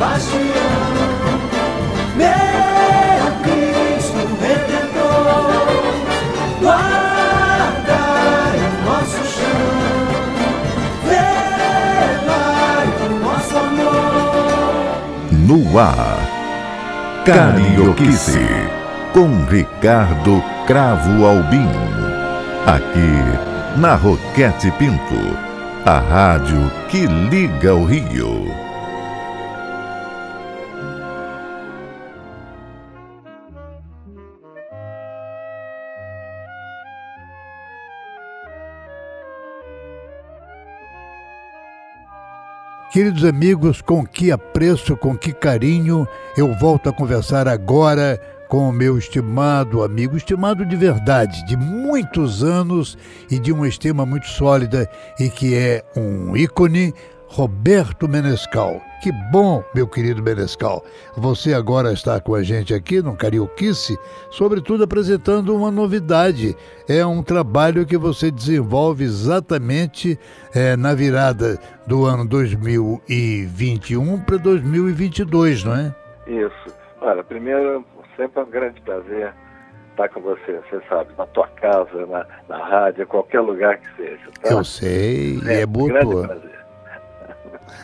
Sebastião, meu Cristo Redentor, guardai o nosso chão, o nosso amor. No ar, Carioquice, com Ricardo Cravo Albim. Aqui, na Roquete Pinto, a rádio que liga o Rio. Queridos amigos, com que apreço, com que carinho eu volto a conversar agora com o meu estimado amigo, estimado de verdade, de muitos anos e de uma estima muito sólida e que é um ícone, Roberto Menescal. Que bom, meu querido Menescal. Você agora está com a gente aqui no Carioquice, sobretudo apresentando uma novidade. É um trabalho que você desenvolve exatamente é, na virada do ano 2021 para 2022, não é? Isso. Olha, primeiro, sempre é um grande prazer estar com você, você sabe, na tua casa, na, na rádio, qualquer lugar que seja. Tá? Eu sei, é, é muito. Grande prazer.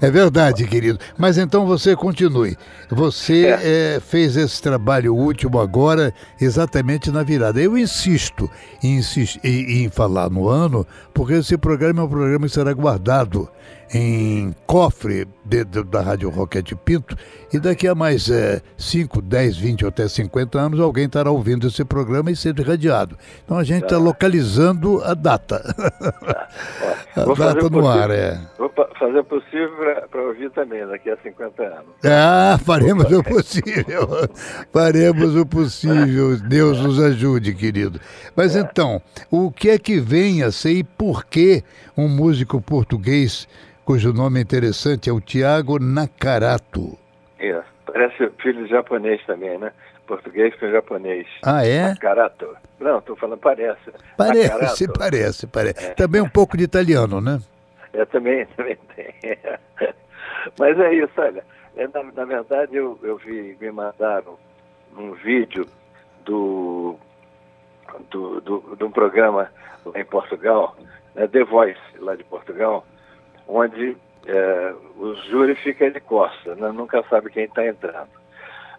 é verdade, querido. Mas então você continue. Você é. É, fez esse trabalho último agora, exatamente na virada. Eu insisto em, em, em falar no ano, porque esse programa é um programa que será guardado em cofre de, de, da Rádio Roquete Pinto e daqui a mais 5, 10, 20 ou até 50 anos alguém estará ouvindo esse programa e sendo irradiado. Então a gente está tá localizando a data. Tá. a Vou data no ar, é. Vou fazer o possível para ouvir também daqui a 50 anos. Ah, faremos o possível. faremos o possível. Deus nos ajude, querido. Mas é. então, o que é que vem a ser e por que um músico português cujo nome é interessante, é o Tiago Nakarato. É, parece filho japonês também, né? Português com japonês. Ah, é? Nakarato. Não, estou falando parece. Parece, Nakarato. parece, parece. É. Também um pouco de italiano, né? É, também, também tem. Mas é isso, olha. É, na, na verdade, eu, eu vi, me mandaram um vídeo do, do, do, de um programa lá em Portugal, né, The Voice, lá de Portugal, onde é, o júri fica de costas, né? nunca sabe quem está entrando.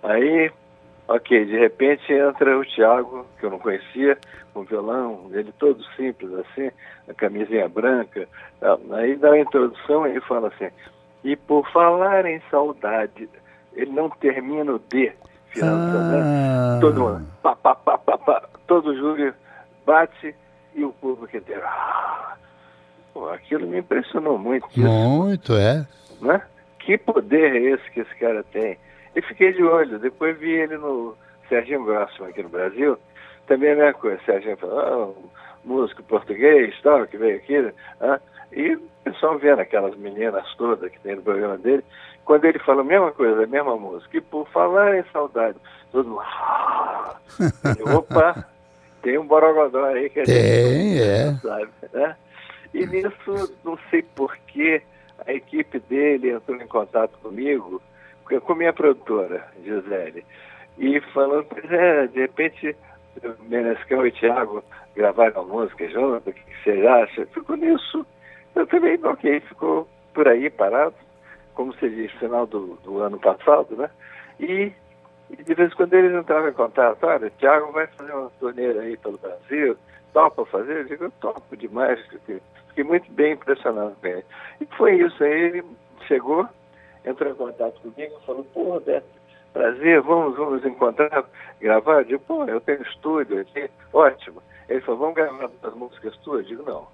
Aí, ok, de repente entra o Tiago, que eu não conhecia, com violão, ele todo simples assim, a camisinha branca. Aí dá a introdução e ele fala assim, e por falar em saudade, ele não termina o D, final né? ah. né? Todo mundo, pá, pá, pá, pá, pá, todo júri bate e o público inteiro. Ah, Pô, aquilo me impressionou muito. Muito, é. Né? Que poder é esse que esse cara tem? E fiquei de olho, depois vi ele no Serginho Grossman aqui no Brasil, também a mesma coisa, Serginho falou, ah, músico português, tal, que veio aqui, ah, e o pessoal vendo aquelas meninas todas que tem no programa dele, quando ele fala a mesma coisa, a mesma música, e por falar em saudade, todo mundo, ah, opa, tem um borogodó aí que a gente tem, é. sabe, né? E nisso, não sei porquê, a equipe dele entrou em contato comigo, com a minha produtora, Gisele, e falando, pois é, de repente, Menescão e Thiago gravaram a música junto, o que você acha? Ficou nisso. Eu também, ok, ficou por aí parado, como se diz, final do, do ano passado, né? E, e, de vez em quando eles entravam em contato, olha, Thiago vai fazer uma torneira aí pelo Brasil, topa fazer? Eu digo, topo demais, fiquei muito bem impressionado com ele. E foi isso, aí ele chegou, entrou em contato comigo, falou, pô, Roberto, prazer, vamos, vamos encontrar, gravar? Eu digo, pô, eu tenho estúdio aqui, ótimo. Ele falou, vamos gravar as músicas tuas? Eu digo, não.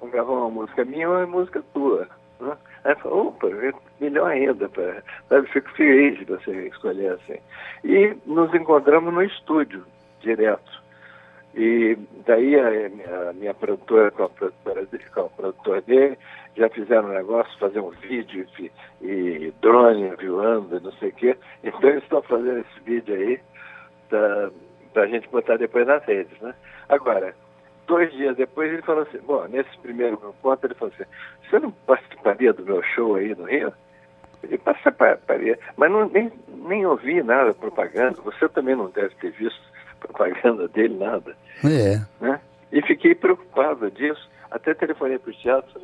Vamos gravar uma música minha ou uma música tua. Né? Aí falou, opa, melhor ainda, pra, sabe, fico feliz de você escolher assim. E nos encontramos no estúdio, direto. E daí a, a, minha produtora com a produtora dele, com o produtor dele, já fizeram um negócio, fazer um vídeo e, e drone voando, não sei o quê. Então eles estão fazendo esse vídeo aí para a gente botar depois nas redes, né? Agora, dois dias depois ele falou assim, bom, nesse primeiro encontro ele falou assim, você não participaria do meu show aí no Rio? Ele passa para mas não, nem, nem ouvi nada propaganda. Você também não deve ter visto propaganda dele, nada. É. Né? E fiquei preocupado disso. Até telefonei para o teatro.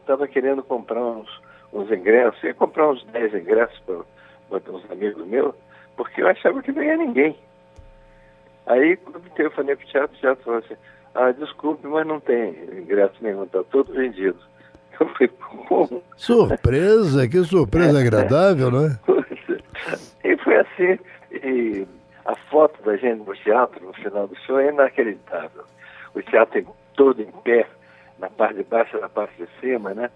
Estava querendo comprar uns, uns ingressos. Ia comprar uns 10 ingressos para uns amigos meus, porque eu achava que não ia ninguém. Aí, quando eu telefonei para o teatro, o teatro falou assim: Ah, desculpe, mas não tem ingresso nenhum, está todo vendido. Eu falei, como? Surpresa, que surpresa agradável, não é? E foi assim. E a foto da gente no teatro, no final do show, é inacreditável. O teatro todo em pé, na parte de baixo e na parte de cima, né?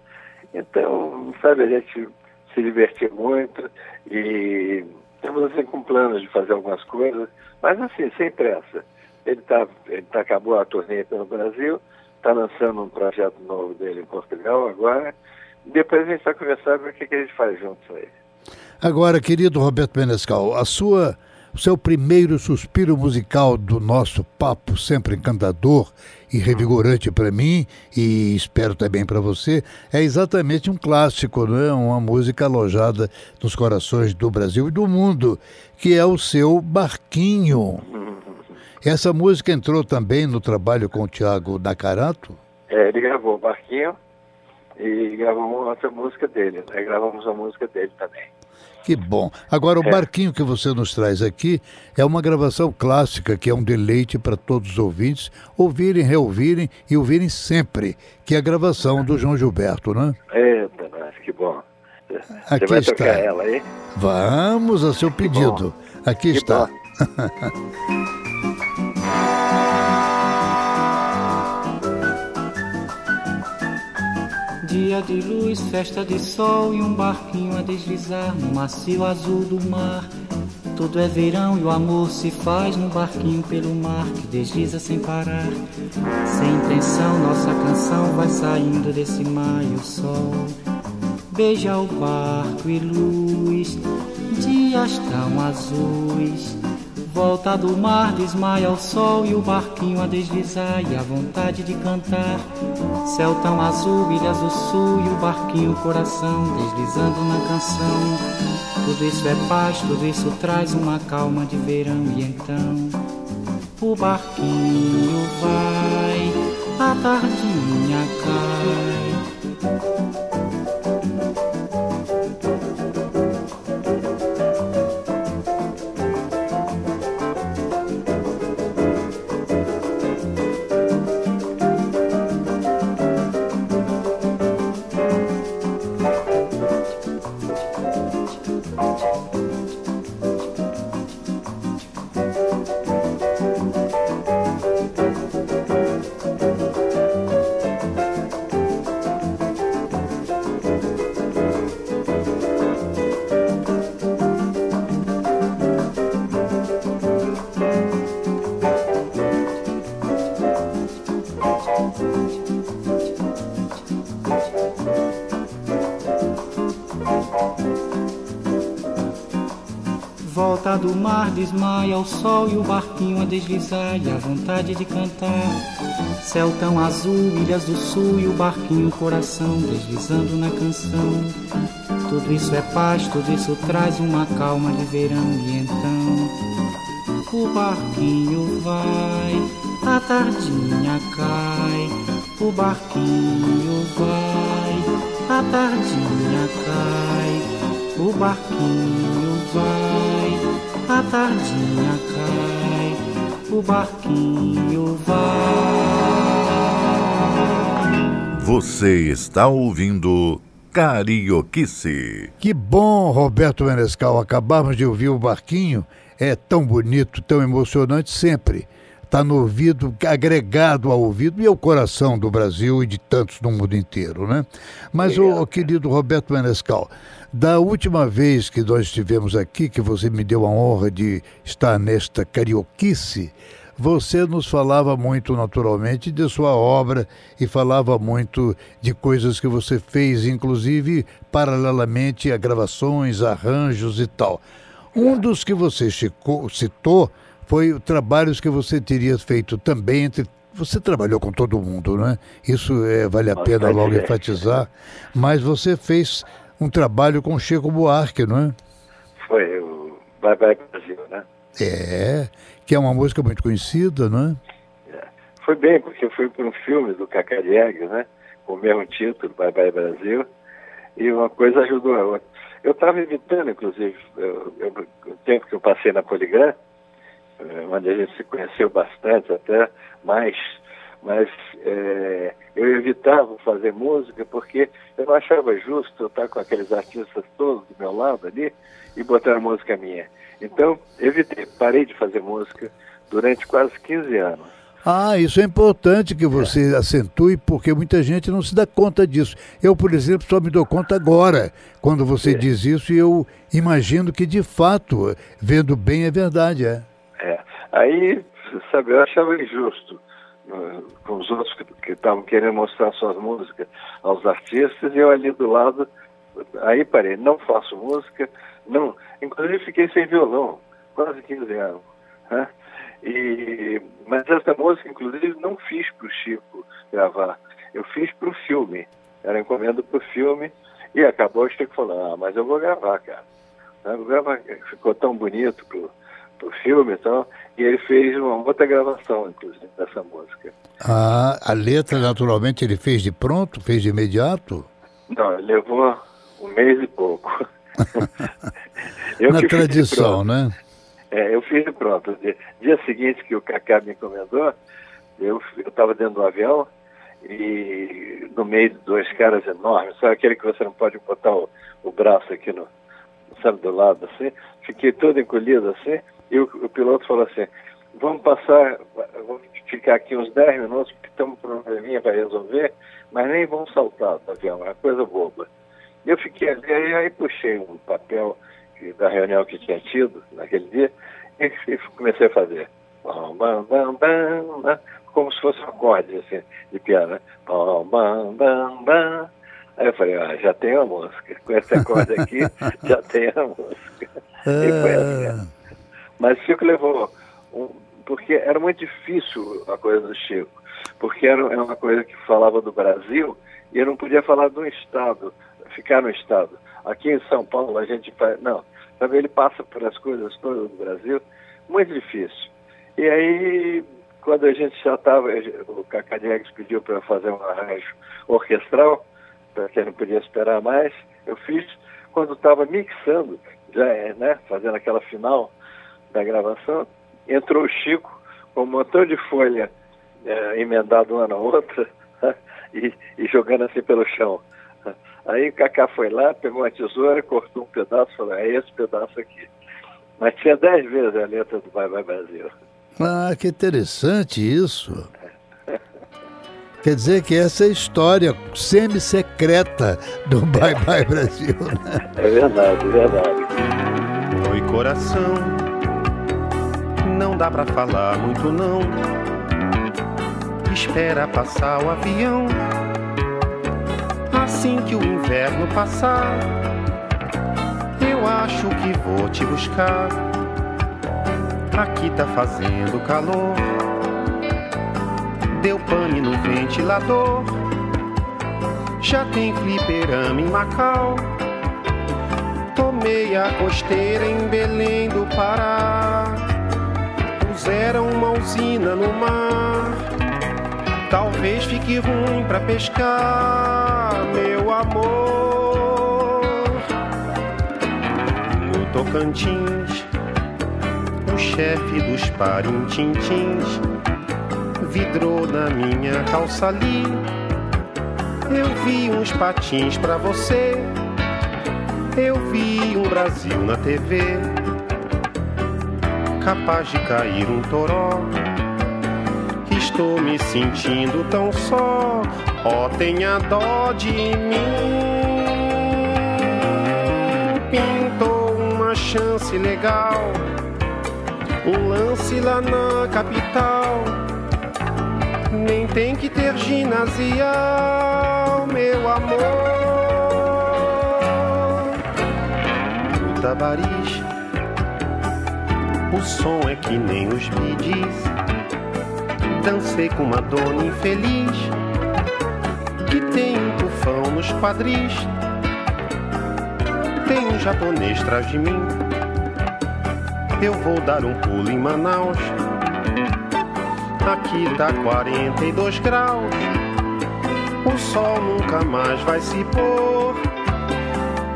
Então, sabe, a gente se divertiu muito e estamos assim com planos de fazer algumas coisas, mas assim, sem pressa. Ele, tá, ele tá, acabou a turnê pelo Brasil, está lançando um projeto novo dele em Portugal agora. Depois a gente vai conversar para o que, que a gente faz juntos aí. Agora, querido Roberto Menescal, a sua, o seu primeiro suspiro musical do nosso papo, sempre encantador e revigorante para mim, e espero também para você, é exatamente um clássico, não é? uma música alojada nos corações do Brasil e do mundo, que é o seu Barquinho. Essa música entrou também no trabalho com o Tiago Nacarato? É, ele gravou Barquinho e uma outra música dele. Né? Gravamos a música dele também. Que bom. Agora, o É. barquinho que você nos traz aqui é uma gravação clássica que é um deleite para todos os ouvintes ouvirem, reouvirem e ouvirem sempre, que é a gravação do João Gilberto, né? Eita, mas que bom. Você Aqui vai está. tocar ela aí? Vamos a seu pedido. Aqui Que está. Dia de luz, festa de sol e um barquinho a deslizar no macio azul do mar. Tudo é verão e o amor se faz no barquinho pelo mar que desliza sem parar. Sem intenção, nossa canção vai saindo desse mar e o sol beija o barco e luz. Dias tão azuis. Volta do mar, desmaia o sol e o barquinho a deslizar e a vontade de cantar. Céu tão azul, ilhas do sul e o barquinho coração deslizando na canção. Tudo isso é paz, tudo isso traz uma calma de verão e então o barquinho vai, a tardinha cai. Desmaia o sol e o barquinho a deslizar e a vontade de cantar. Céu tão azul, ilhas do sul e o barquinho coração deslizando na canção. Tudo isso é paz, tudo isso traz uma calma de verão e então o barquinho vai, a tardinha cai. O barquinho vai, a tardinha cai. O barquinho vai, tardinha cai. O barquinho vai. Você está ouvindo Carioquice. Que bom, Roberto Menescal. Acabamos de ouvir o barquinho. É tão bonito, tão emocionante sempre. Está no ouvido, agregado ao ouvido e ao coração do Brasil e de tantos no mundo inteiro, né? Mas, o querido Roberto Menescal, da última vez que nós estivemos aqui, que você me deu a honra de estar nesta carioquice, você nos falava muito naturalmente de sua obra e falava muito de coisas que você fez, inclusive paralelamente a gravações, arranjos e tal. Um dos que você citou foi trabalhos que você teria feito também entre você trabalhou com todo mundo, né? Isso é, vale a pena logo enfatizar. Mas você fez um trabalho com Chico Buarque, não é? Foi o Bye Bye Brasil, né? É, que é uma música muito conhecida, não é? É. Foi bem, porque eu fui para um filme do Cacá Diegues, né? Com o mesmo título, Bye Bye Brasil, e uma coisa ajudou a outra. Eu estava evitando, inclusive, eu, eu, o tempo que eu passei na Poligram, eh, onde a gente se conheceu bastante até, mais, mas é, eu evitava fazer música porque eu não achava justo eu estar com aqueles artistas todos do meu lado ali e botar a música minha. Então, evitei, parei de fazer música durante quase 15 anos. Ah, isso é importante que você acentue, porque muita gente não se dá conta disso. Eu, por exemplo, só me dou conta agora, quando você É. diz isso, e eu imagino que, de fato, vendo bem, é verdade, é. É. Aí, sabe, eu achava injusto com os outros que- que estavam querendo mostrar suas músicas aos artistas e eu ali do lado, aí parei, não faço música, não. Inclusive fiquei sem violão, quase 15 anos. né? E, mas essa música, inclusive, não fiz para o Chico gravar, eu fiz para o filme. Era encomenda para o filme e acabou o Chico falando, ah, mas eu vou gravar, cara. Eu vou gravar. Ficou tão bonito pro, pro filme e tal. E ele fez uma outra gravação, inclusive, dessa música. Ah, a letra, naturalmente, ele fez de pronto, fez de imediato? Não, levou um mês e pouco. Na tradição, né? É, eu fiz de pronto. Dia, dia seguinte que o Cacá me encomendou, eu estava dentro do avião e no meio de dois caras enormes, sabe aquele que você não pode botar o, o braço aqui no, sabe, do lado assim? Fiquei todo encolhido assim e o, o piloto falou assim, vamos passar, vamos ficar aqui uns 10 minutos porque estamos com um probleminha para resolver, mas nem vamos saltar do avião, é uma coisa boba. E eu fiquei ali, aí, aí puxei um papel da reunião que tinha tido naquele dia e, e comecei a fazer. Como se fosse um acorde assim, de piano. né? Bam, bam, bam, bam. Aí eu falei, ah, já tem a música. Com esse acorde aqui, já tem a música. E foi assim. Mas Chico levou, um, porque era muito difícil a coisa do Chico, porque era, era uma coisa que falava do Brasil e eu não podia falar de um estado, ficar no estado. Aqui em São Paulo a gente não, sabe, ele passa por as coisas todas do Brasil, muito difícil. E aí, quando a gente já estava, o Cacá Diegues pediu para fazer um arranjo orquestral, para quem não podia esperar mais, eu fiz quando estava mixando, já é, né, fazendo aquela final da gravação, entrou o Chico com um montão de folha eh, emendado uma na outra e, e jogando assim pelo chão. Aí o Cacá foi lá, pegou uma tesoura, cortou um pedaço e falou, é esse pedaço aqui. Mas tinha dez vezes a letra do Bye Bye Brasil. ah, que interessante isso. Quer dizer que essa é a história semi-secreta do Bye Bye Brasil, né? É verdade, é verdade. Oi, coração. Não dá pra falar muito, não. Espera passar o avião. Assim que o inverno passar, eu acho que vou te buscar. Aqui tá fazendo calor. Deu pane no ventilador. Já tem fliperama em Macau. Tomei a costeira em Belém do Pará. Puseram uma usina no mar. Talvez fique ruim pra pescar, meu amor. No Tocantins, o chefe dos parintintins vidrou na minha calça ali. Eu vi uns patins pra você. Eu vi um Brasil na TV, capaz de cair um toró. Estou me sentindo tão só, ó, tenha dó de mim. Pintou uma chance legal, um lance lá na capital. Nem tem que ter ginasial, meu amor. No Tabaris, o som é que nem os bidis. Dancei com uma dona infeliz que tem um tufão nos quadris. Tem um japonês atrás de mim. Eu vou dar um pulo em Manaus. Aqui tá 42 graus. O sol nunca mais vai se pôr.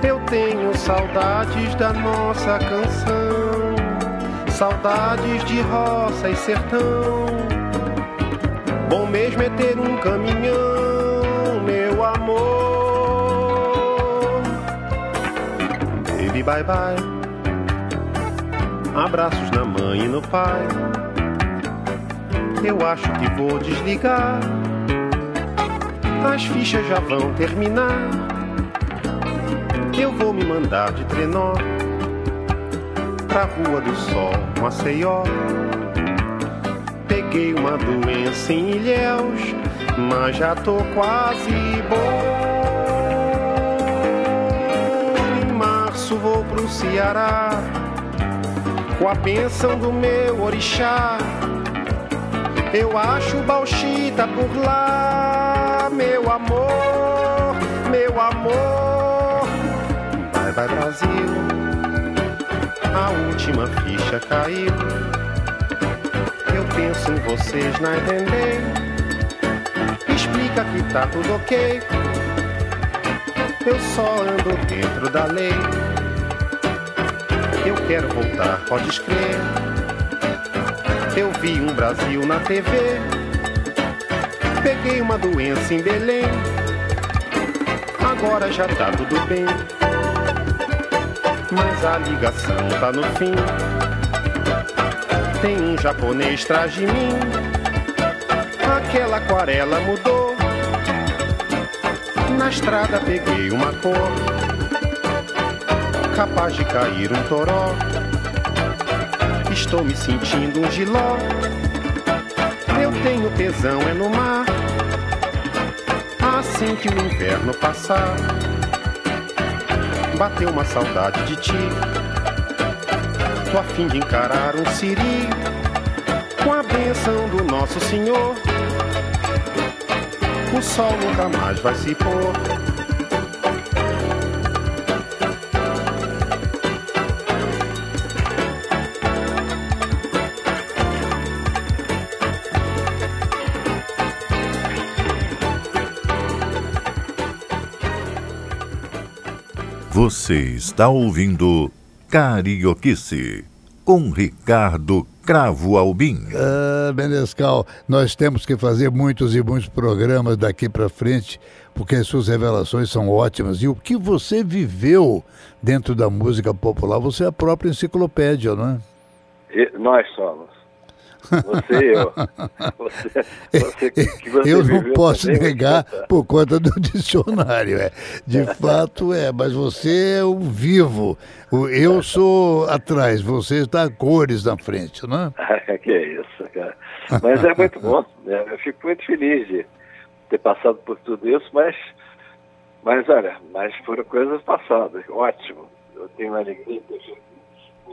Eu tenho saudades da nossa canção. Saudades de roça e sertão. Bom mesmo é ter um caminhão, meu amor. Baby, bye bye. Abraços na mãe e no pai. Eu acho que vou desligar. As fichas já vão terminar. Eu vou me mandar de trenó pra Rua do Sol, Maceió. Peguei uma doença em Ilhéus, mas já tô quase bom. Em março vou pro Ceará, com a bênção do meu orixá. Eu acho Bauxita por lá, meu amor, meu amor. Vai, vai, Brasil. A última ficha caiu. Eu penso em vocês na entender. Explica que tá tudo ok. Eu só ando dentro da lei. Eu quero voltar, pode escrever. Eu vi um Brasil na TV. Peguei uma doença em Belém. Agora já tá tudo bem. Mas a ligação tá no fim. Tem um japonês atrás de mim. Aquela aquarela mudou. Na estrada peguei uma cor. Capaz de cair um toró. Estou me sentindo um giló. Eu tenho tesão é no mar. Assim que o inverno passar, bateu uma saudade de ti. Tô a fim de encarar um siri com a benção do nosso Senhor. O sol nunca mais vai se pôr. Você está ouvindo Carioquice com Ricardo Cravo Albim. Ah, Benescal, nós temos que fazer muitos e muitos programas daqui para frente, porque as suas revelações são ótimas. E o que você viveu dentro da música popular, você é a própria enciclopédia, não é? E nós somos. Você eu. Você, você, que você eu não posso também, negar contar. por conta do dicionário, é. De fato é, mas você é o vivo. Eu sou atrás, você está a cores na frente, não é? que é isso, cara. Mas é muito bom. né? Eu fico muito feliz de ter passado por tudo isso, mas, mas olha, mas foram coisas passadas. Ótimo. Eu tenho alegria.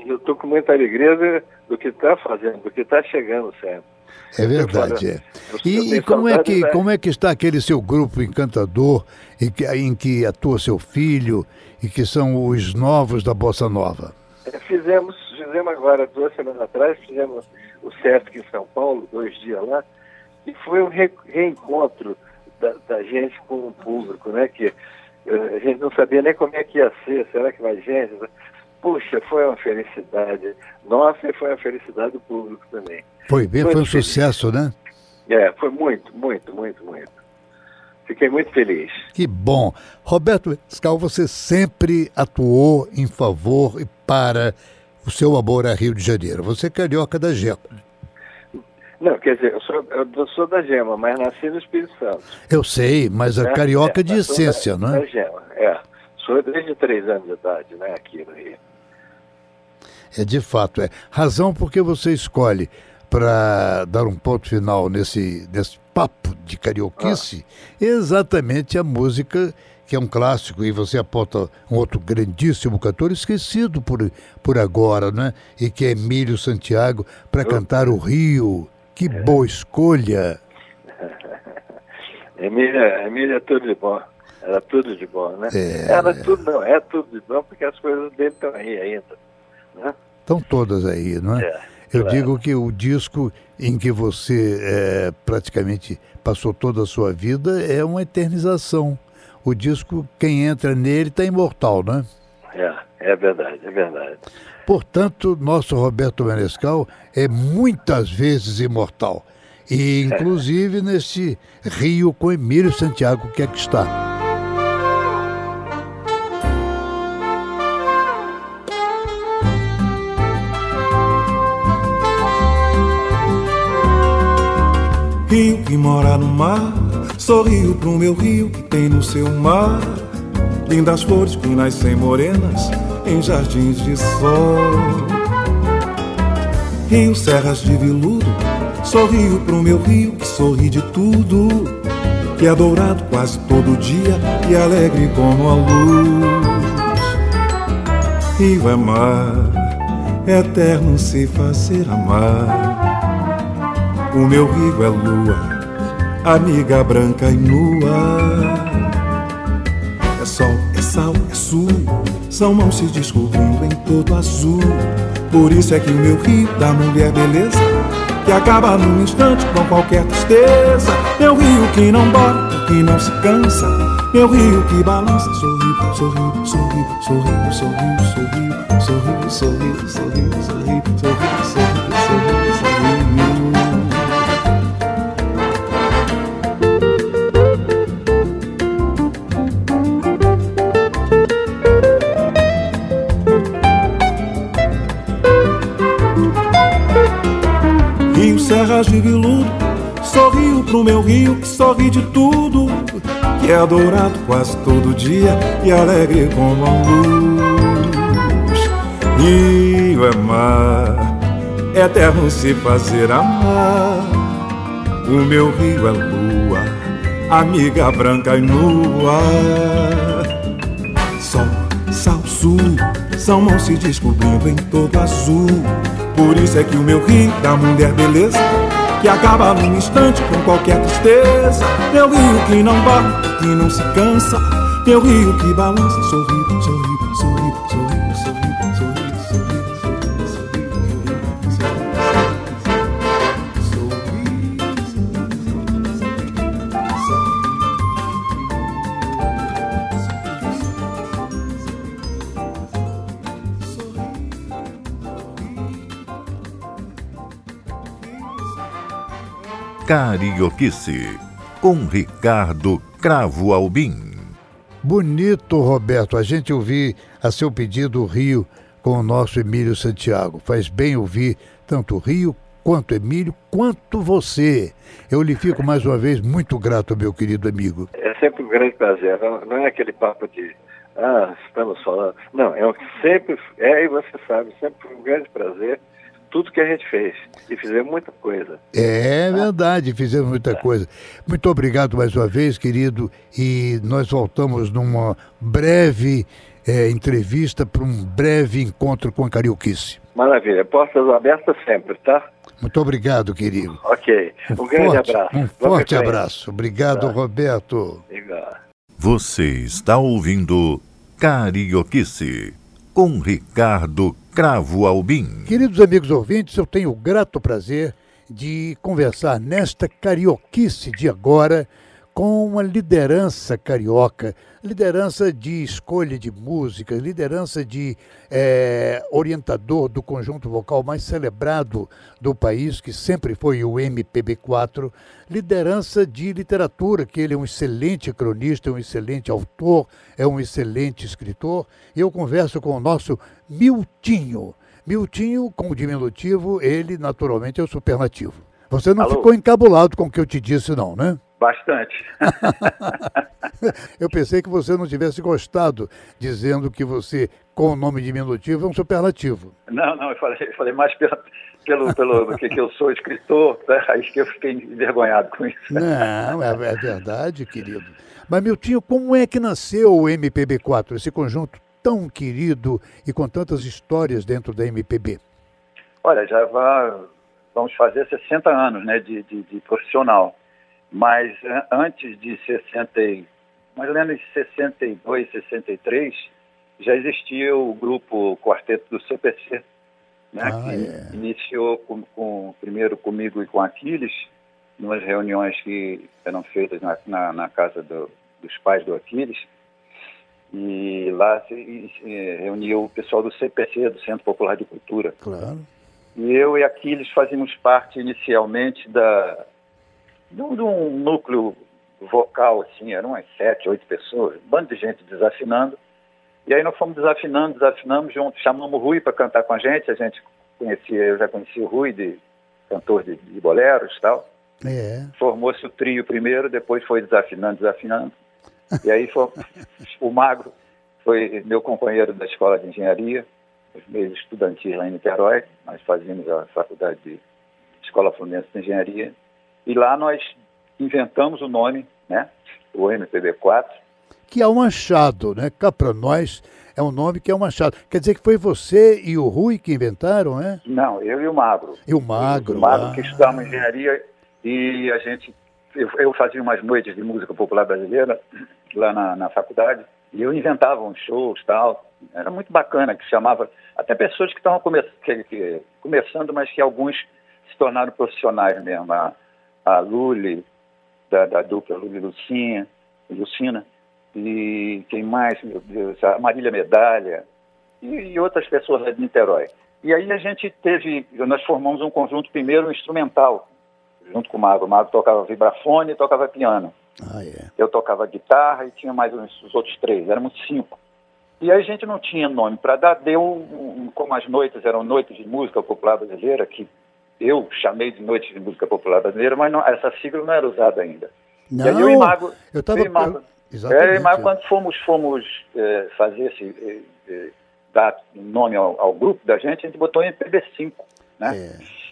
Eu estou com muita alegria do, que está fazendo, do que está chegando sempre. É verdade, é. E, e como, é que, da- como é que está aquele seu grupo encantador em que, em que atua seu filho e que são os novos da Bossa Nova? É, Fizemos, fizemos agora, duas semanas atrás, fizemos o Sesc em São Paulo, dois dias lá, e foi um re- reencontro da, da gente com o público, né? Que eh, a gente não sabia nem como é que ia ser, será que vai gente? Puxa, foi uma felicidade nossa e foi uma felicidade do público também. Foi bem, Foi foi um feliz. sucesso, né? É, foi muito, muito, muito, muito. Fiquei muito feliz. Que bom. Roberto Scal, você sempre atuou em favor e para o seu amor a Rio de Janeiro. Você é carioca da Gema. Não, quer dizer, eu sou, eu sou da Gema, mas nasci no Espírito Santo. Eu sei, mas a né? carioca de mas sou essência, da, não é? Da Gema, é. Sou desde três anos de idade, né, aqui no Rio. É de fato, é. Razão porque você escolhe para dar um ponto final nesse, nesse papo de carioquice exatamente a música que é um clássico e você aponta um outro grandíssimo cantor esquecido por, por agora, né? E que é Emílio Santiago para cantar o Rio. Que boa escolha! Emília, Emília é tudo de bom. Era tudo de bom, né? É. Era tudo, não, é tudo de bom porque as coisas dele estão aí ainda. Né? Estão todas aí, não é? É, Eu claro. digo que o disco em que você é, praticamente passou toda a sua vida é uma eternização. O disco, quem entra nele está imortal, né? É, é verdade, é verdade. Portanto, nosso Roberto Menescal é muitas vezes imortal. E, inclusive, nesse Rio com Emílio Santiago, que aqui está. Rio que mora no mar, sorrio pro meu rio que tem no seu mar. Lindas flores que nascem morenas em jardins de sol. Rio, serras de veludo, sorrio pro meu rio que sorri de tudo. Que é dourado quase todo dia e alegre como a luz. Rio é mar, eterno se fazer amar. O meu rio é lua, amiga branca e nua. É sol, é sal, é sul, são mãos se descobrindo em todo azul. Por isso é que o meu rio da mulher beleza, que acaba num instante com qualquer tristeza. Meu rio que não bota, que não se cansa. Meu rio que balança, sorriu, sorriu, sorriu, sorriu, sorriu, sorriu, sorriu, sorriu, sorriu, sorriu, sorriu, sorriu, sorriu. Meu rio que sorri de tudo, que é adorado quase todo dia e alegre como a luz. Rio é mar, eterno se fazer amar. O meu rio é lua, amiga branca e nua. Sol, sal, sul, são mãos se descobrindo em todo azul. Por isso é que o meu rio da mulher beleza, que acaba num instante com qualquer tristeza. Meu rio que não bate, que não se cansa. Meu rio que balança, sorri, sorri, Carioquice, com Ricardo Cravo Albim. Bonito, Roberto, a gente ouvir a seu pedido o Rio com o nosso Emílio Santiago. Faz bem ouvir tanto o Rio quanto Emílio, quanto você. Eu lhe fico mais uma vez muito grato, meu querido amigo. É sempre um grande prazer. Não, não é aquele papo de, ah, estamos falando. Não, é o que sempre é, e você sabe, sempre foi um grande prazer tudo que a gente fez. E fizemos muita coisa. É verdade, fizemos muita coisa. Muito obrigado mais uma vez, querido. E nós voltamos numa breve eh, entrevista para um breve encontro com a Carioquice. Maravilha. Portas abertas sempre, tá? Muito obrigado, querido. Ok. Um, grande forte, abraço. Um forte abraço. Obrigado, Tá. Roberto. Igual. Você está ouvindo Carioquice, com Ricardo Cravo Albim. Queridos amigos ouvintes, eu tenho o grato prazer de conversar nesta carioquice de agora com uma liderança carioca, liderança de escolha de música, liderança de eh, orientador do conjunto vocal mais celebrado do país, que sempre foi o MPB4, liderança de literatura, que ele é um excelente cronista, um excelente autor, é um excelente escritor. E eu converso com o nosso Miltinho. Miltinho, com o diminutivo, ele naturalmente é o supernativo. Você não Alô? ficou encabulado com o que eu te disse, não, né? Bastante. Eu pensei que você não tivesse gostado, dizendo que você, com o nome diminutivo, é um superlativo. Não, não, eu falei, eu falei mais pela, pelo, pelo que, que eu sou escritor, né? aí que eu fiquei envergonhado com isso. Não, é, é verdade, querido. Mas, Miltinho, como é que nasceu o MPB4, esse conjunto tão querido e com tantas histórias dentro da MPB? Olha, já vai, vamos fazer 60 anos né, de, de, de profissional. Mas eh, antes de 60, e- mais ou menos em 62, 63, já existia o grupo Quarteto do CPC, né, Ah, que é. iniciou com, com- primeiro comigo e com Aquiles, numas reuniões que eram feitas na, na- na casa do- dos pais do Aquiles, e lá se, se reuniu o pessoal do CPC, do Centro Popular de Cultura. Claro. E eu e Aquiles fazíamos parte inicialmente da, de um, de um núcleo vocal, assim, eram umas sete, oito pessoas, um bando de gente desafinando. E aí nós fomos desafinando, desafinamos juntos, chamamos o Rui para cantar com a gente, a gente conhecia, eu já conhecia o Rui, de cantor de, de boleros e tal. É. Formou-se o trio primeiro, depois foi desafinando, desafinando. E aí foi, o Magro foi meu companheiro da escola de engenharia, os meios estudantis lá em Niterói. Nós fazíamos a faculdade de Escola Fluminense de Engenharia. E lá nós inventamos o nome, né? O MPB4. Que é um achado, né? Cá para nós é um nome que é um achado. Quer dizer que foi você e o Rui que inventaram, é? Não, eu e o Magro. E o Magro. O Magro ah. que estudava engenharia e a gente, eu, eu fazia umas noites de música popular brasileira lá na, na faculdade e eu inventava uns shows tal. Era muito bacana, que chamava até pessoas que estavam come, que- que- começando, mas que alguns se tornaram profissionais mesmo. A, a Luli, da, da dupla Luli e Lucinha, Lucina, e quem mais, meu Deus, a Marília Medalha, e, e outras pessoas lá de Niterói. E aí a gente teve, nós formamos um conjunto primeiro instrumental, junto com o Mago. O Mago tocava vibrafone e tocava piano. Ah, é. Eu tocava guitarra e tinha mais uns, os outros três, éramos cinco. E aí a gente não tinha nome para dar, deu, como as noites eram noites de música popular brasileira, que eu chamei de noites de música popular brasileira, mas não- essa sigla não era usada ainda. Não, e aí eu e Mago, eu estava... eu Mago- Exatamente. é, mas quando fomos, fomos é, fazer esse, é, é, dar nome ao, ao grupo da gente, a gente botou MPB5, né? É.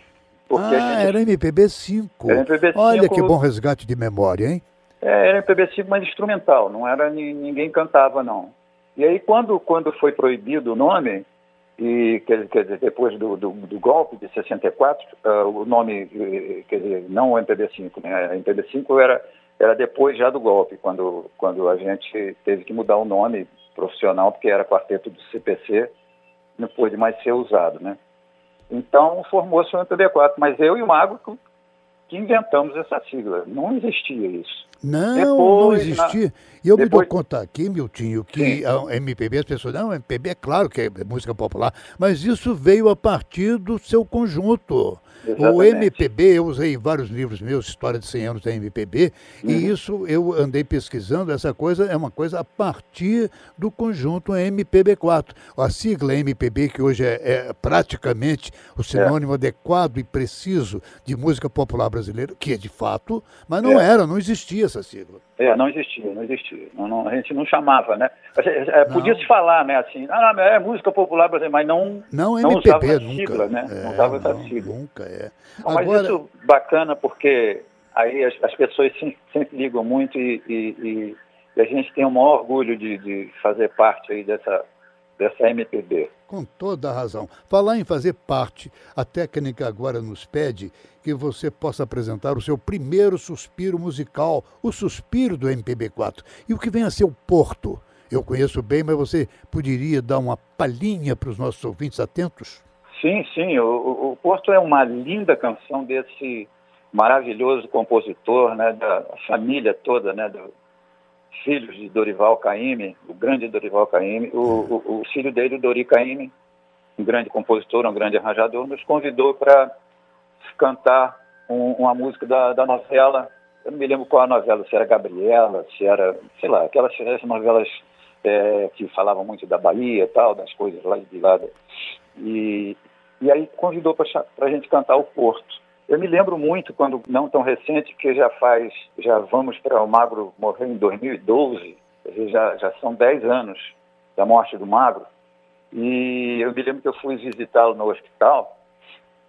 Porque ah, gente era MPB5. Era MPB5. Olha que bom resgate de memória, hein? É, era MPB5, mas instrumental, não era ni- ninguém cantava não. E aí quando quando foi proibido o nome e quer, quer dizer depois do, do, do golpe de 64, ah, o nome eh, quer dizer não o MPB5, né? A MPB5 era era depois já do golpe, quando quando a gente teve que mudar o nome profissional porque era quarteto do CPC, não pôde mais ser usado, né? Então formou-se o MPB4, mas eu e o Mago que- inventamos essa sigla, não existia isso. Não, Depois, não existia. E eu me depois- dou conta aqui, Miltinho, que Sim. a MPB, as pessoas, não, MPB é claro que é música popular, mas isso veio a partir do seu conjunto. O Exatamente. MPB, eu usei em vários livros meus, História de 100 anos da MPB, Uhum. e isso eu andei pesquisando, essa coisa é uma coisa a partir do conjunto MPB4. A sigla MPB, que hoje é, é praticamente o sinônimo adequado e preciso de música popular brasileira, que é de fato, mas não É. era, não existia essa sigla. É, não existia, não existia. Não, não, a gente não chamava, né? É, Não. Podia se falar, né? Assim, ah, é música popular brasileira, mas não, Não não MPB, usava essa nunca. sigla, né? É, não usava essa não, sigla. Nunca é. Não, mas Agora, isso bacana porque aí as, as pessoas sempre, sempre ligam muito e, e- e- e a gente tem o maior orgulho de, de fazer parte aí dessa, dessa MPB. Com toda a razão. Falar em fazer parte, a técnica agora nos pede que você possa apresentar o seu primeiro suspiro musical, o suspiro do MPB4. E o que vem a ser o Porto? Eu conheço bem, mas você poderia dar uma palhinha para os nossos ouvintes atentos? Sim, sim. O, o- Porto é uma linda canção desse maravilhoso compositor, né, da família toda, né, do filhos de Dorival Caymmi, grande Dorival Caymmi, o, o, o filho dele, o Dori Caymmi, um grande compositor, um grande arranjador, nos convidou para cantar um- uma música da, da novela. Eu não me lembro qual a novela, se era Gabriela, se era, sei lá, aquelas essas novelas é, que falavam muito da Bahia tal, das coisas lá de lá. E, e aí convidou para a gente cantar o Porto. Eu me lembro muito, quando não tão recente, que já faz, já vamos para o Magro morrer em 2012, quer dizer, já, já são 10 anos da morte do Magro, e eu me lembro que eu fui visitá-lo no hospital,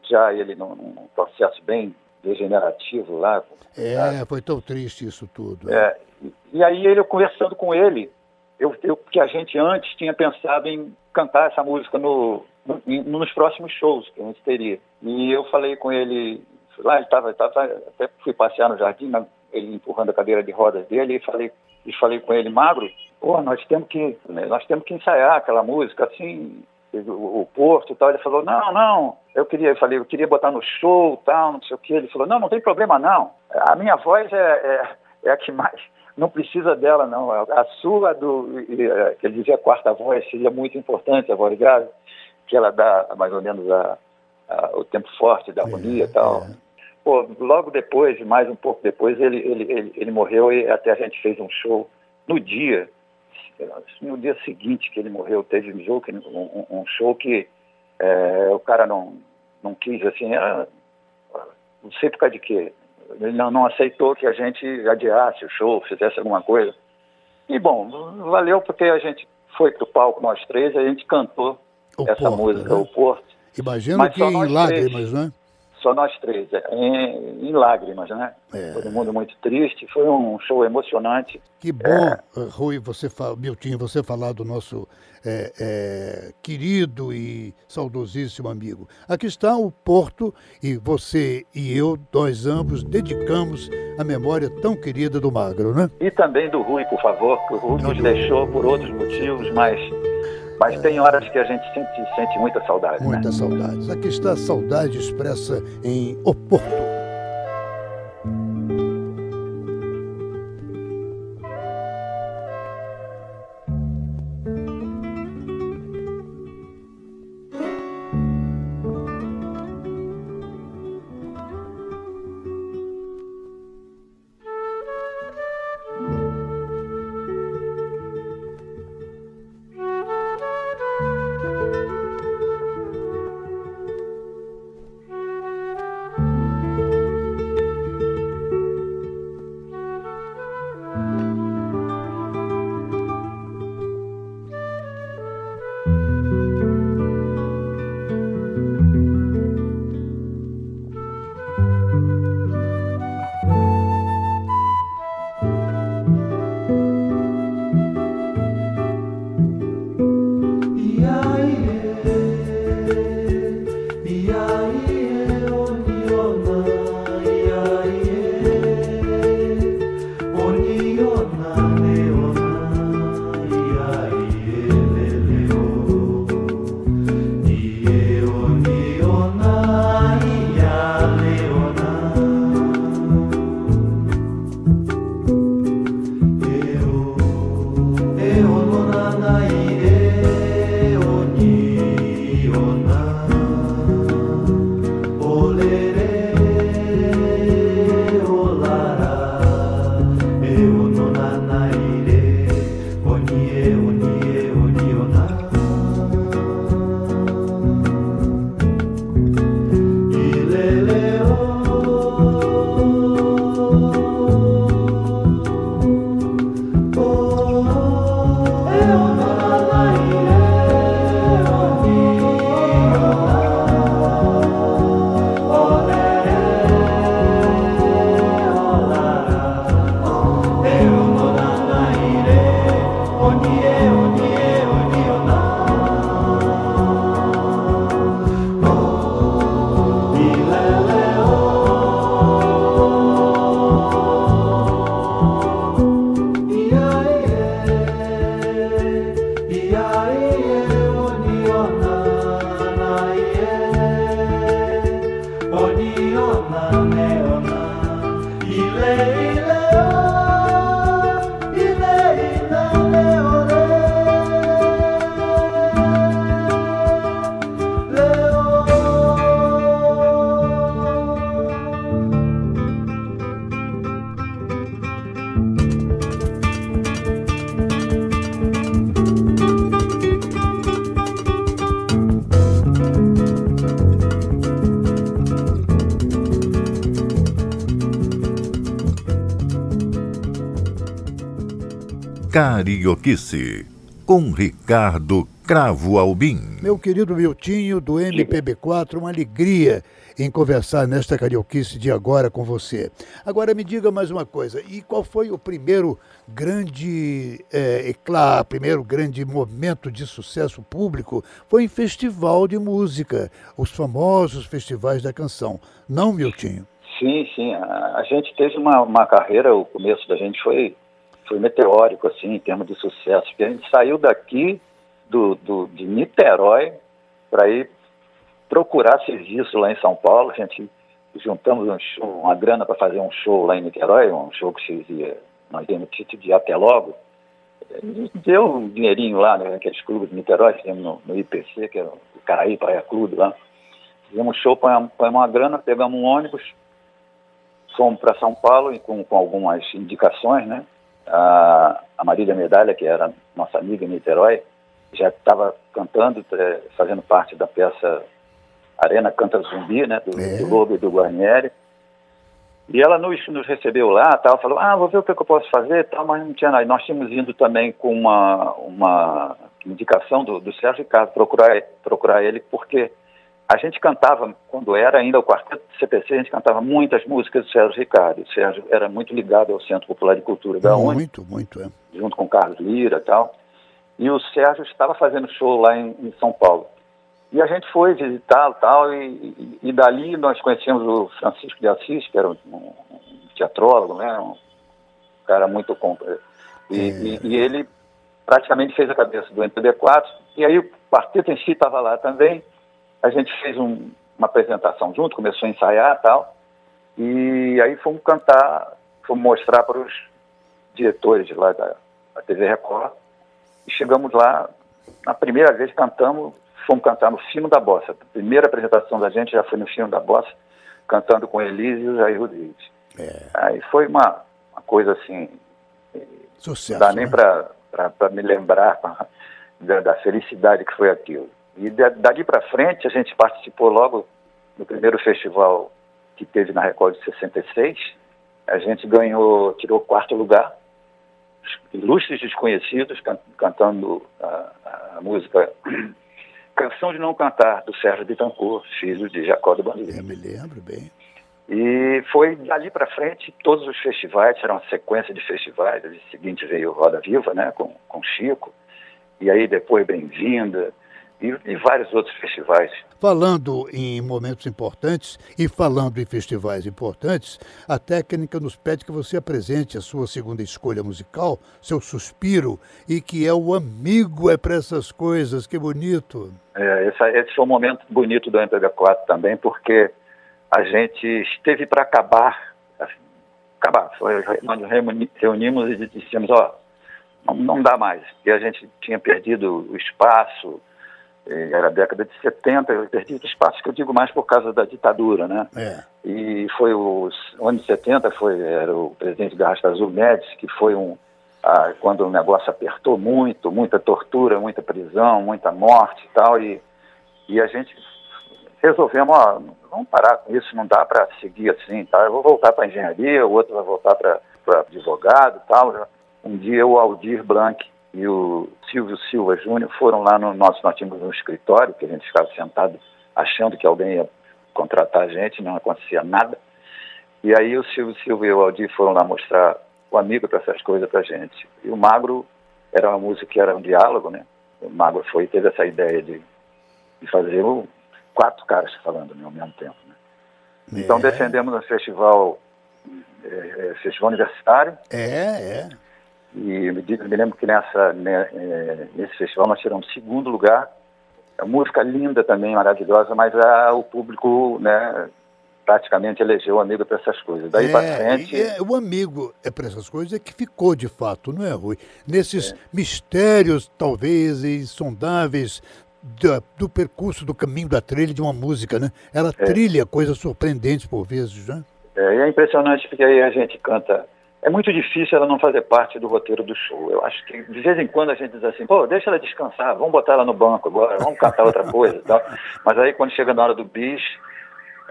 já ele num, num processo bem degenerativo lá. É, foi tão triste isso tudo. É, e, e aí ele, eu conversando com ele, eu, eu, que a gente antes tinha pensado em cantar essa música no, no- nos próximos shows que a gente teria. E eu falei com ele, lá ele estava, até fui passear no jardim, ele empurrando a cadeira de rodas dele, e falei, e falei com ele, Magro, pô, nós temos que, nós temos que ensaiar aquela música assim, o, o Porto e tal. Ele falou, não, não, eu queria, eu falei, eu queria botar no show tal, não sei o que. Ele falou, não, não tem problema não. A minha voz é, é, é a que mais, não precisa dela não. A sua, do, é, que ele dizia a quarta voz, seria muito importante, a voz grave, que ela dá mais ou menos a, a, o tempo forte da harmonia e tal. Pô, logo depois, mais um pouco depois, ele, ele, ele, ele morreu e até a gente fez um show no dia, no dia seguinte que ele morreu, teve um, jogo, um, um show que é, o cara não, não quis, assim, era, não sei por causa de quê. Ele não, não aceitou que a gente adiasse o show, fizesse alguma coisa. E, bom, valeu porque a gente foi pro palco, nós três, a gente cantou O essa Porto, música, né? O Porto. Imagino Mas que em lágrimas, três. né? Só nós três, é, em, em lágrimas, né? É. Todo mundo muito triste, foi um show emocionante. Que bom, eh, Rui, você fa... Miltinho, você falar do nosso é, é, querido e saudosíssimo amigo. Aqui está o Porto e você e eu, nós ambos, dedicamos a memória tão querida do Magro, né? E também do Rui, por favor, que o Rui nos deixou por outros motivos, mas, mas tem horas que a gente sente, sente muita saudade, né? Muitas saudades. Aqui está a saudade expressa em O Carioquice, com Ricardo Cravo Albim. Meu querido Miltinho, do MPB4, uma alegria em conversar nesta carioquice de agora com você. Agora me diga mais uma coisa, e qual foi o primeiro grande é, eclá, primeiro grande momento de sucesso público? Foi em festival de música, os famosos festivais da canção. Não, Miltinho? Sim, sim. A, a gente teve uma, uma carreira, o começo da gente foi foi meteórico, assim, em termos de sucesso, porque a gente saiu daqui do, do de Niterói para ir procurar serviço lá em São Paulo, a gente juntamos um show, uma grana para fazer um show lá em Niterói, um show que se dizia, nós demos título de Até Logo, deu um dinheirinho lá, né, aqueles clubes de Niterói, fizemos no, no IPC, que é o Caraí Praia Clube lá, fizemos um show, põe uma grana, pegamos um ônibus, fomos para São Paulo e com, com algumas indicações, né, a, a Marília Medalha, que era nossa amiga em Niterói, já estava cantando, é, fazendo parte da peça Arena Canta Zumbi, né, do, é. do Lobo e do Guarnieri. E ela nos, nos recebeu lá, tal, falou, ah, vou ver o que, eu posso fazer, tal, mas não tinha nada. Nós tínhamos indo também com uma, uma indicação do, do Sérgio Ricardo, procurar, procurar ele, porque a gente cantava, quando era ainda o quarteto do CPC, a gente cantava muitas músicas do Sérgio Ricardo. O Sérgio era muito ligado ao Centro Popular de Cultura da UNE. Muito, muito, é. Junto com Carlos Lira e tal. E o Sérgio estava fazendo show lá em, em São Paulo. E a gente foi visitá-lo tal, e, e, e, dali nós conhecemos o Francisco de Assis, que era um, um teatrólogo, né? um cara muito... E, é. e, e, ele praticamente fez a cabeça do MPB4, e aí o quarteto em si estava lá também, a gente fez um, uma apresentação junto, começou a ensaiar tal, e aí fomos cantar, fomos mostrar para os diretores lá da, da TV Record, e chegamos lá, na primeira vez cantamos fomos cantar no Fino da Bossa. A primeira apresentação da gente já foi no Fino da Bossa, cantando com Elise e o Jair Rodrigues. É. Aí foi uma, uma coisa assim. Sucesso. Não dá nem né? para me lembrar da, da, felicidade que foi aquilo. E dali para frente a gente participou logo no primeiro festival que teve na Record de 66. A gente ganhou, tirou quarto lugar, ilustres desconhecidos can, cantando a, a música Canção de Não Cantar, do Sérgio Bittencourt, filho de Jacó do Bandeira. Eu me lembro bem. E foi dali para frente, todos os festivais, era uma sequência de festivais. O seguinte veio Roda Viva, né, com, com Chico, e aí depois Bem-vinda, e, e, vários outros festivais. Falando em momentos importantes e falando em festivais importantes, a técnica nos pede que você apresente a sua segunda escolha musical, seu suspiro, e que é o amigo é para essas coisas. Que bonito! É, esse, esse foi um momento bonito do MPB4 também, porque a gente esteve para acabar, assim, acabar. Foi, nós reunimos e dissemos, ó, não, não dá mais, porque a gente tinha perdido o espaço, era a década de 70, eu perdi espaço que eu digo mais por causa da ditadura, né? É. E foi os anos 70, foi, era o presidente da Rasta Azul Médici, que foi um, ah, quando o negócio apertou muito, muita tortura, muita prisão, muita morte e tal, e, e a gente resolvemos, ó, vamos parar com isso, não dá para seguir assim, tá? Eu vou voltar para engenharia, o outro vai voltar para advogado e tal. Um dia o Aldir Blanc e o Silvio Silva Júnior foram lá no nosso, nós tínhamos um escritório, que a gente ficava sentado achando que alguém ia contratar a gente, não acontecia nada. E aí o Silvio Silva e o Aldir foram lá mostrar o amigo para essas coisas para a gente. E o Magro era uma música que era um diálogo, né? O Magro foi teve essa ideia de, de fazer o, quatro caras falando né, ao mesmo tempo. Né? É. Então defendemos no festival, é, é, festival universitário. É, é. E me, lembro que nessa, né, nesse festival nós tiramos segundo lugar. A música linda também, maravilhosa, mas a, o público, né, praticamente elegeu o amigo para essas coisas. Daí é, para frente. É, o amigo é para essas coisas é que ficou de fato, não é, Rui? Nesses é. mistérios, talvez, insondáveis do, do, percurso, do caminho da trilha de uma música, né? Ela é. trilha coisas surpreendentes por vezes, né? É, é impressionante porque aí a gente canta é muito difícil ela não fazer parte do roteiro do show. Eu acho que de vez em quando a gente diz assim, pô, deixa ela descansar, vamos botar ela no banco agora, vamos cantar outra coisa e tal. Mas aí quando chega na hora do bis,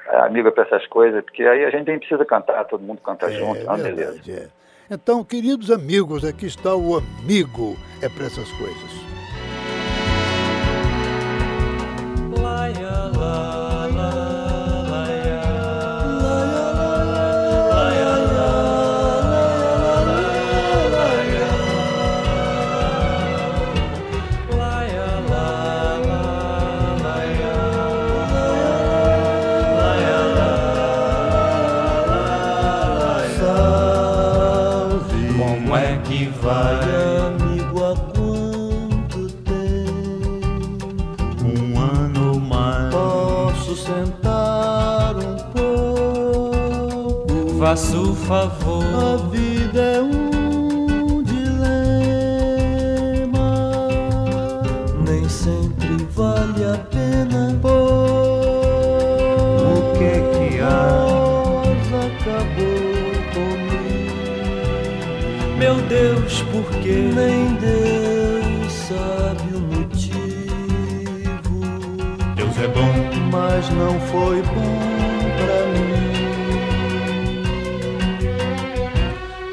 é amiga para essas coisas, porque aí a gente nem precisa cantar, todo mundo canta é, junto, é uma beleza. É. Então, queridos amigos, aqui está o amigo é para essas coisas. Favor. A vida é um dilema, nem sempre vale a pena. O que é que há? acabou comigo. Meu Deus, por quê? Nem Deus sabe o motivo. Deus é bom. mas não foi bom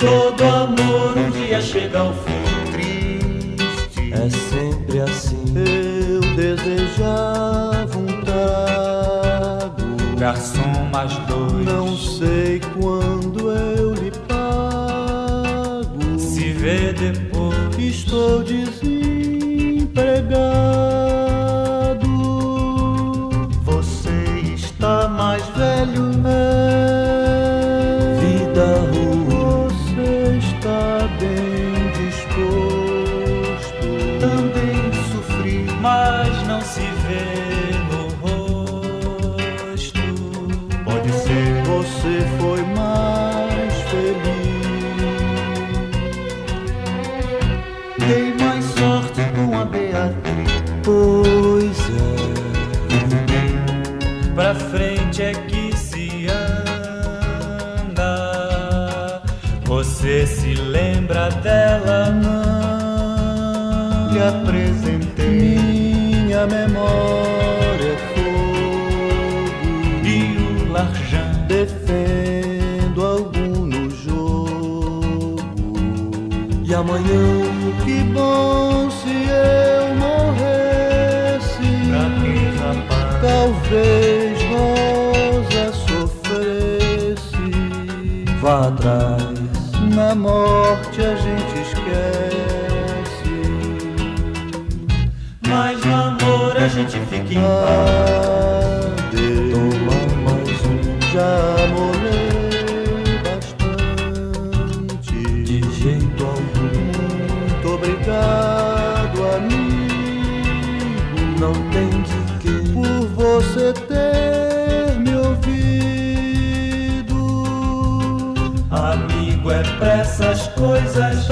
Todo amor um dia chega ao fim triste. É sempre assim. Eu desejava um trago. Garçom mais dois. Não sei quando eu lhe pago. se vê depois. Estou desempregado. Defendo algum no jogo. E amanhã, que bom se eu morresse. pra que rapaz. Talvez Rosa sofresse. Vá atrás, na morte a gente esquece. Mas no amor a gente fica em paz. Já molhei bastante. De jeito algum. Muito obrigado, amigo. Não tem de que. Por você ter me ouvido. Amigo é pra essas coisas.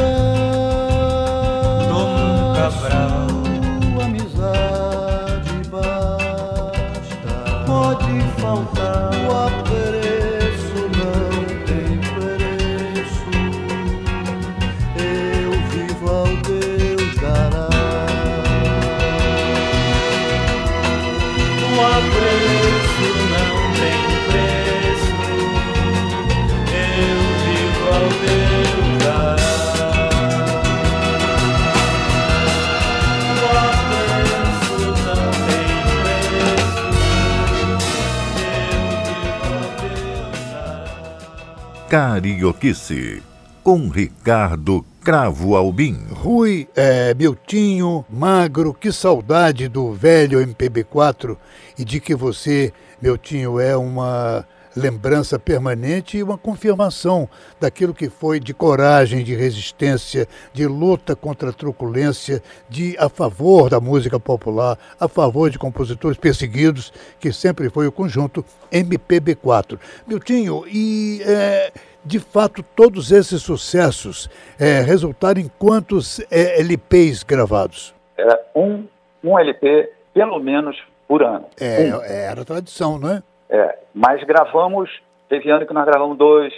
Carioquice, com Ricardo Cravo Albim. Rui, é, Miltinho, Magro, que saudade do velho MPB4 e de que você, Miltinho, é uma lembrança permanente e uma confirmação daquilo que foi de coragem, de resistência, de luta contra a truculência, de a favor da música popular, a favor de compositores perseguidos, que sempre foi o conjunto MPB4. Miltinho, e é, de fato todos esses sucessos é, resultaram em quantos é, LPs gravados? Era um, um LP, pelo menos, por ano. É, Um. era tradição, não é? É, mas gravamos, teve ano que nós gravamos dois,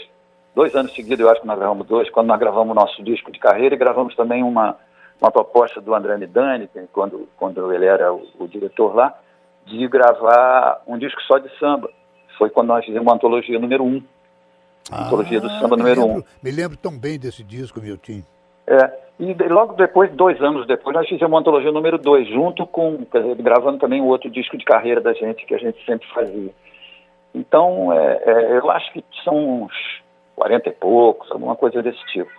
dois anos seguidos eu acho que nós gravamos dois, quando nós gravamos o nosso disco de carreira e gravamos também uma, uma proposta do André Midani, que quando, quando ele era o, o diretor lá, de gravar um disco só de samba. Foi quando nós fizemos uma antologia número um. Antologia do samba Ah, me número lembro, um. Me lembro tão bem desse disco, Miltinho. É, e logo depois, dois anos depois, nós fizemos uma antologia número dois, junto com, dizer, gravando também o outro disco de carreira da gente, que a gente sempre fazia. Então, é, é, eu acho que são uns 40 e poucos, alguma coisa desse tipo.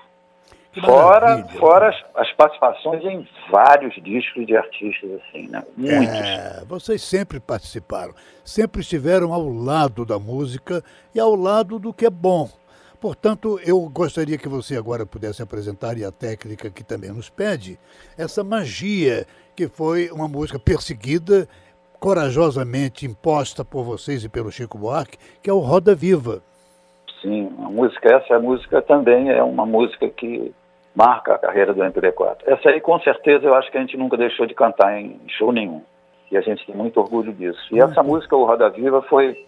Fora, fora as, as participações em vários discos de artistas, assim, né? Muitos. É, vocês sempre participaram, sempre estiveram ao lado da música e ao lado do que é bom. Portanto, eu gostaria que você agora pudesse apresentar, e a técnica que também nos pede, essa magia que foi uma música perseguida, corajosamente imposta por vocês e pelo Chico Buarque, que é o Roda Viva. Sim, a música, essa música também é uma música que marca a carreira do MPB4. Essa aí, com certeza, eu acho que a gente nunca deixou de cantar em show nenhum. E a gente tem muito orgulho disso. E essa música, o Roda Viva, foi,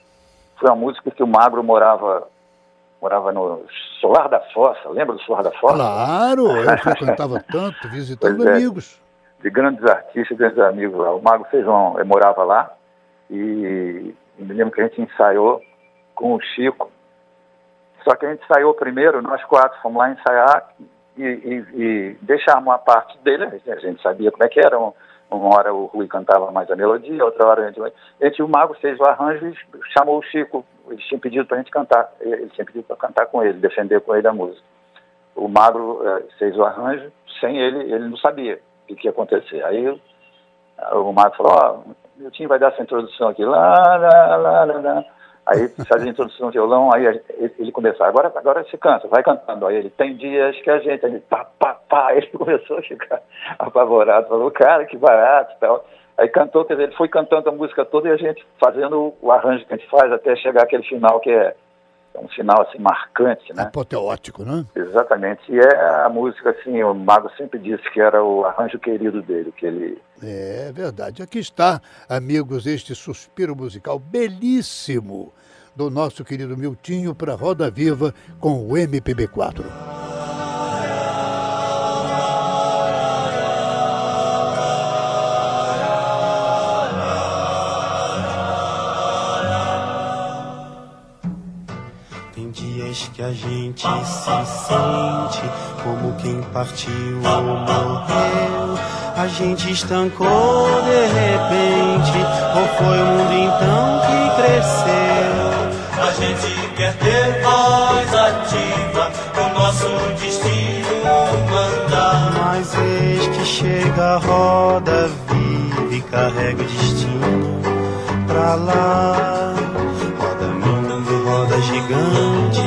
foi uma música que o Magro morava morava no Solar da Fossa. Lembra do Solar da Fossa? Claro, eu frequentava tanto, visitando Pois é. De grandes artistas, grandes amigos lá. O Mago fez um, ele morava lá e, me lembro que a gente ensaiou com o Chico. Só que a gente ensaiou primeiro, nós quatro fomos lá ensaiar e, e, e deixamos uma parte dele, a gente sabia como é que era. Um- Uma hora o Rui cantava mais a melodia, outra hora a gente. A gente o Mago fez o arranjo e chamou o Chico. Ele tinha pedido para a gente cantar. Ele tinha pedido para cantar com ele, defender com ele a música. O Magro eh, fez o arranjo, sem ele, ele não sabia o que ia acontecer. Aí o Magro falou, ó, o Miltinho vai dar essa introdução aqui, lá, lá, lá, lá. Aí faz a introdução no violão, aí ele, começou, agora, agora você canta, vai cantando. Aí ele, tem dias que a gente, ele, pá, pá, pá, ele começou a ficar apavorado, falou, cara, que barato tal. Aí cantou, quer dizer, ele foi cantando a música toda e a gente fazendo o arranjo que a gente faz até chegar aquele final que é, é um sinal assim marcante, né? É apoteótico, né? Exatamente. E é a música assim, o Mago sempre disse que era o arranjo querido dele, que ele É verdade. Aqui está, amigos, este suspiro musical belíssimo do nosso querido Miltinho para Roda Viva com o MPB 4. Que a gente se sente como quem partiu ou morreu. A gente estancou de repente, ou foi o mundo então que cresceu? A gente quer ter voz ativa, o nosso destino mandar. Mas eis que chega a roda viva e carrega o destino pra lá. Roda gigante,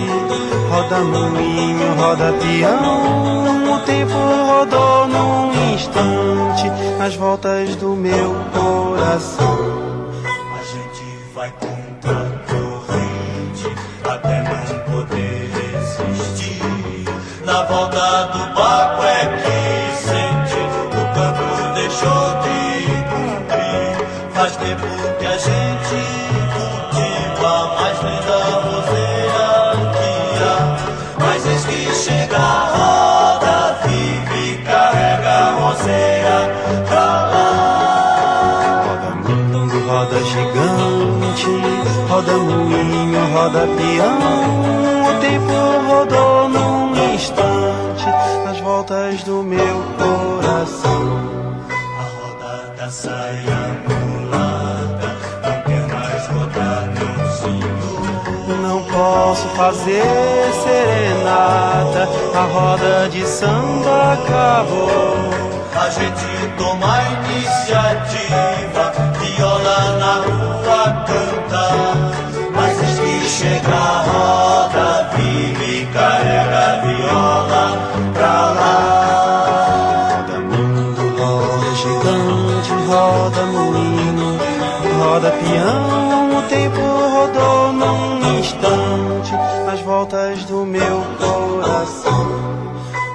roda moinho, roda peão. O tempo rodou num instante nas voltas do meu coração. A gente vai contra a corrente até não poder resistir. Na volta do barco é roda moinho, roda peão. O tempo rodou num instante nas voltas do meu coração. A roda da saia mulata não quer mais rodar, não senhor. Não posso fazer serenata, a roda de samba acabou. A gente toma a iniciativa, chega a roda viva e carrega a viola pra lá. Roda mundo, roda gigante, roda moinho, roda peão. O tempo rodou num instante nas voltas do meu coração.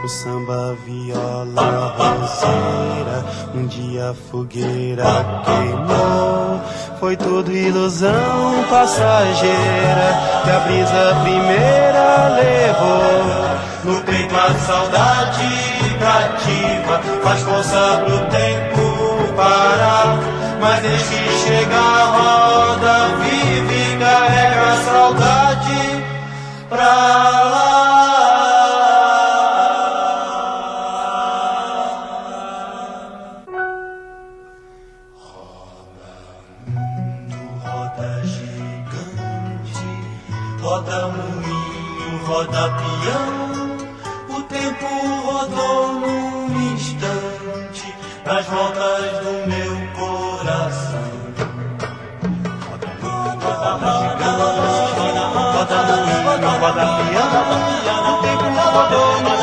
O samba, viola, roseira, um dia a fogueira queimou. Foi tudo ilusão passageira que a brisa primeira levou. No peito a saudade cativa, faz força pro tempo parar. Mas desde que chega a roda, vive carrega a saudade pra rodou num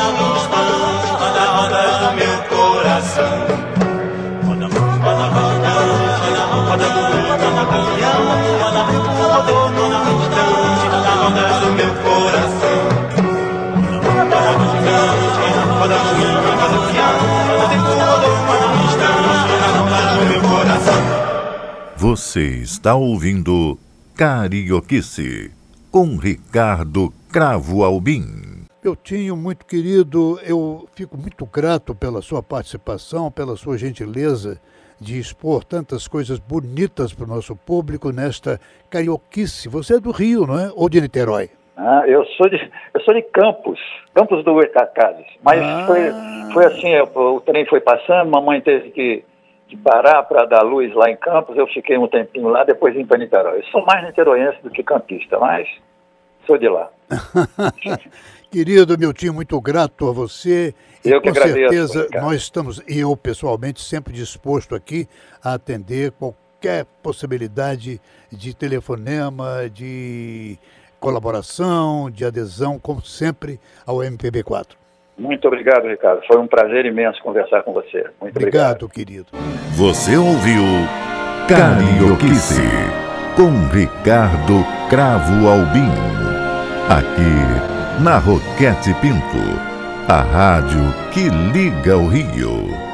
Roda, no meu coração Você está ouvindo Carioquice com Ricardo Cravo Albim. Meu tinho muito querido, eu fico muito grato pela sua participação, pela sua gentileza de expor tantas coisas bonitas para o nosso público nesta carioquice. Você é do Rio, não é? Ou de Niterói? Ah, eu sou de eu sou de Campos, Campos do Goitacazes. Mas ah. foi, foi assim, o, o trem foi passando, mamãe teve que, que parar para dar luz lá em Campos, eu fiquei um tempinho lá, depois vim para Niterói. Eu sou mais niteroiense do que campista, mas sou de lá. Querido meu tio, muito grato a você. Eu que com agradeço, certeza Ricardo. nós estamos, e eu pessoalmente, sempre disposto aqui a atender qualquer possibilidade de telefonema, de colaboração, de adesão, como sempre, ao MPB4. Muito obrigado, Ricardo. Foi um prazer imenso conversar com você. Muito obrigado, obrigado. querido. Você ouviu Carioquice com Ricardo Cravo Albim. Aqui na Roquete Pinto, a rádio que liga o Rio.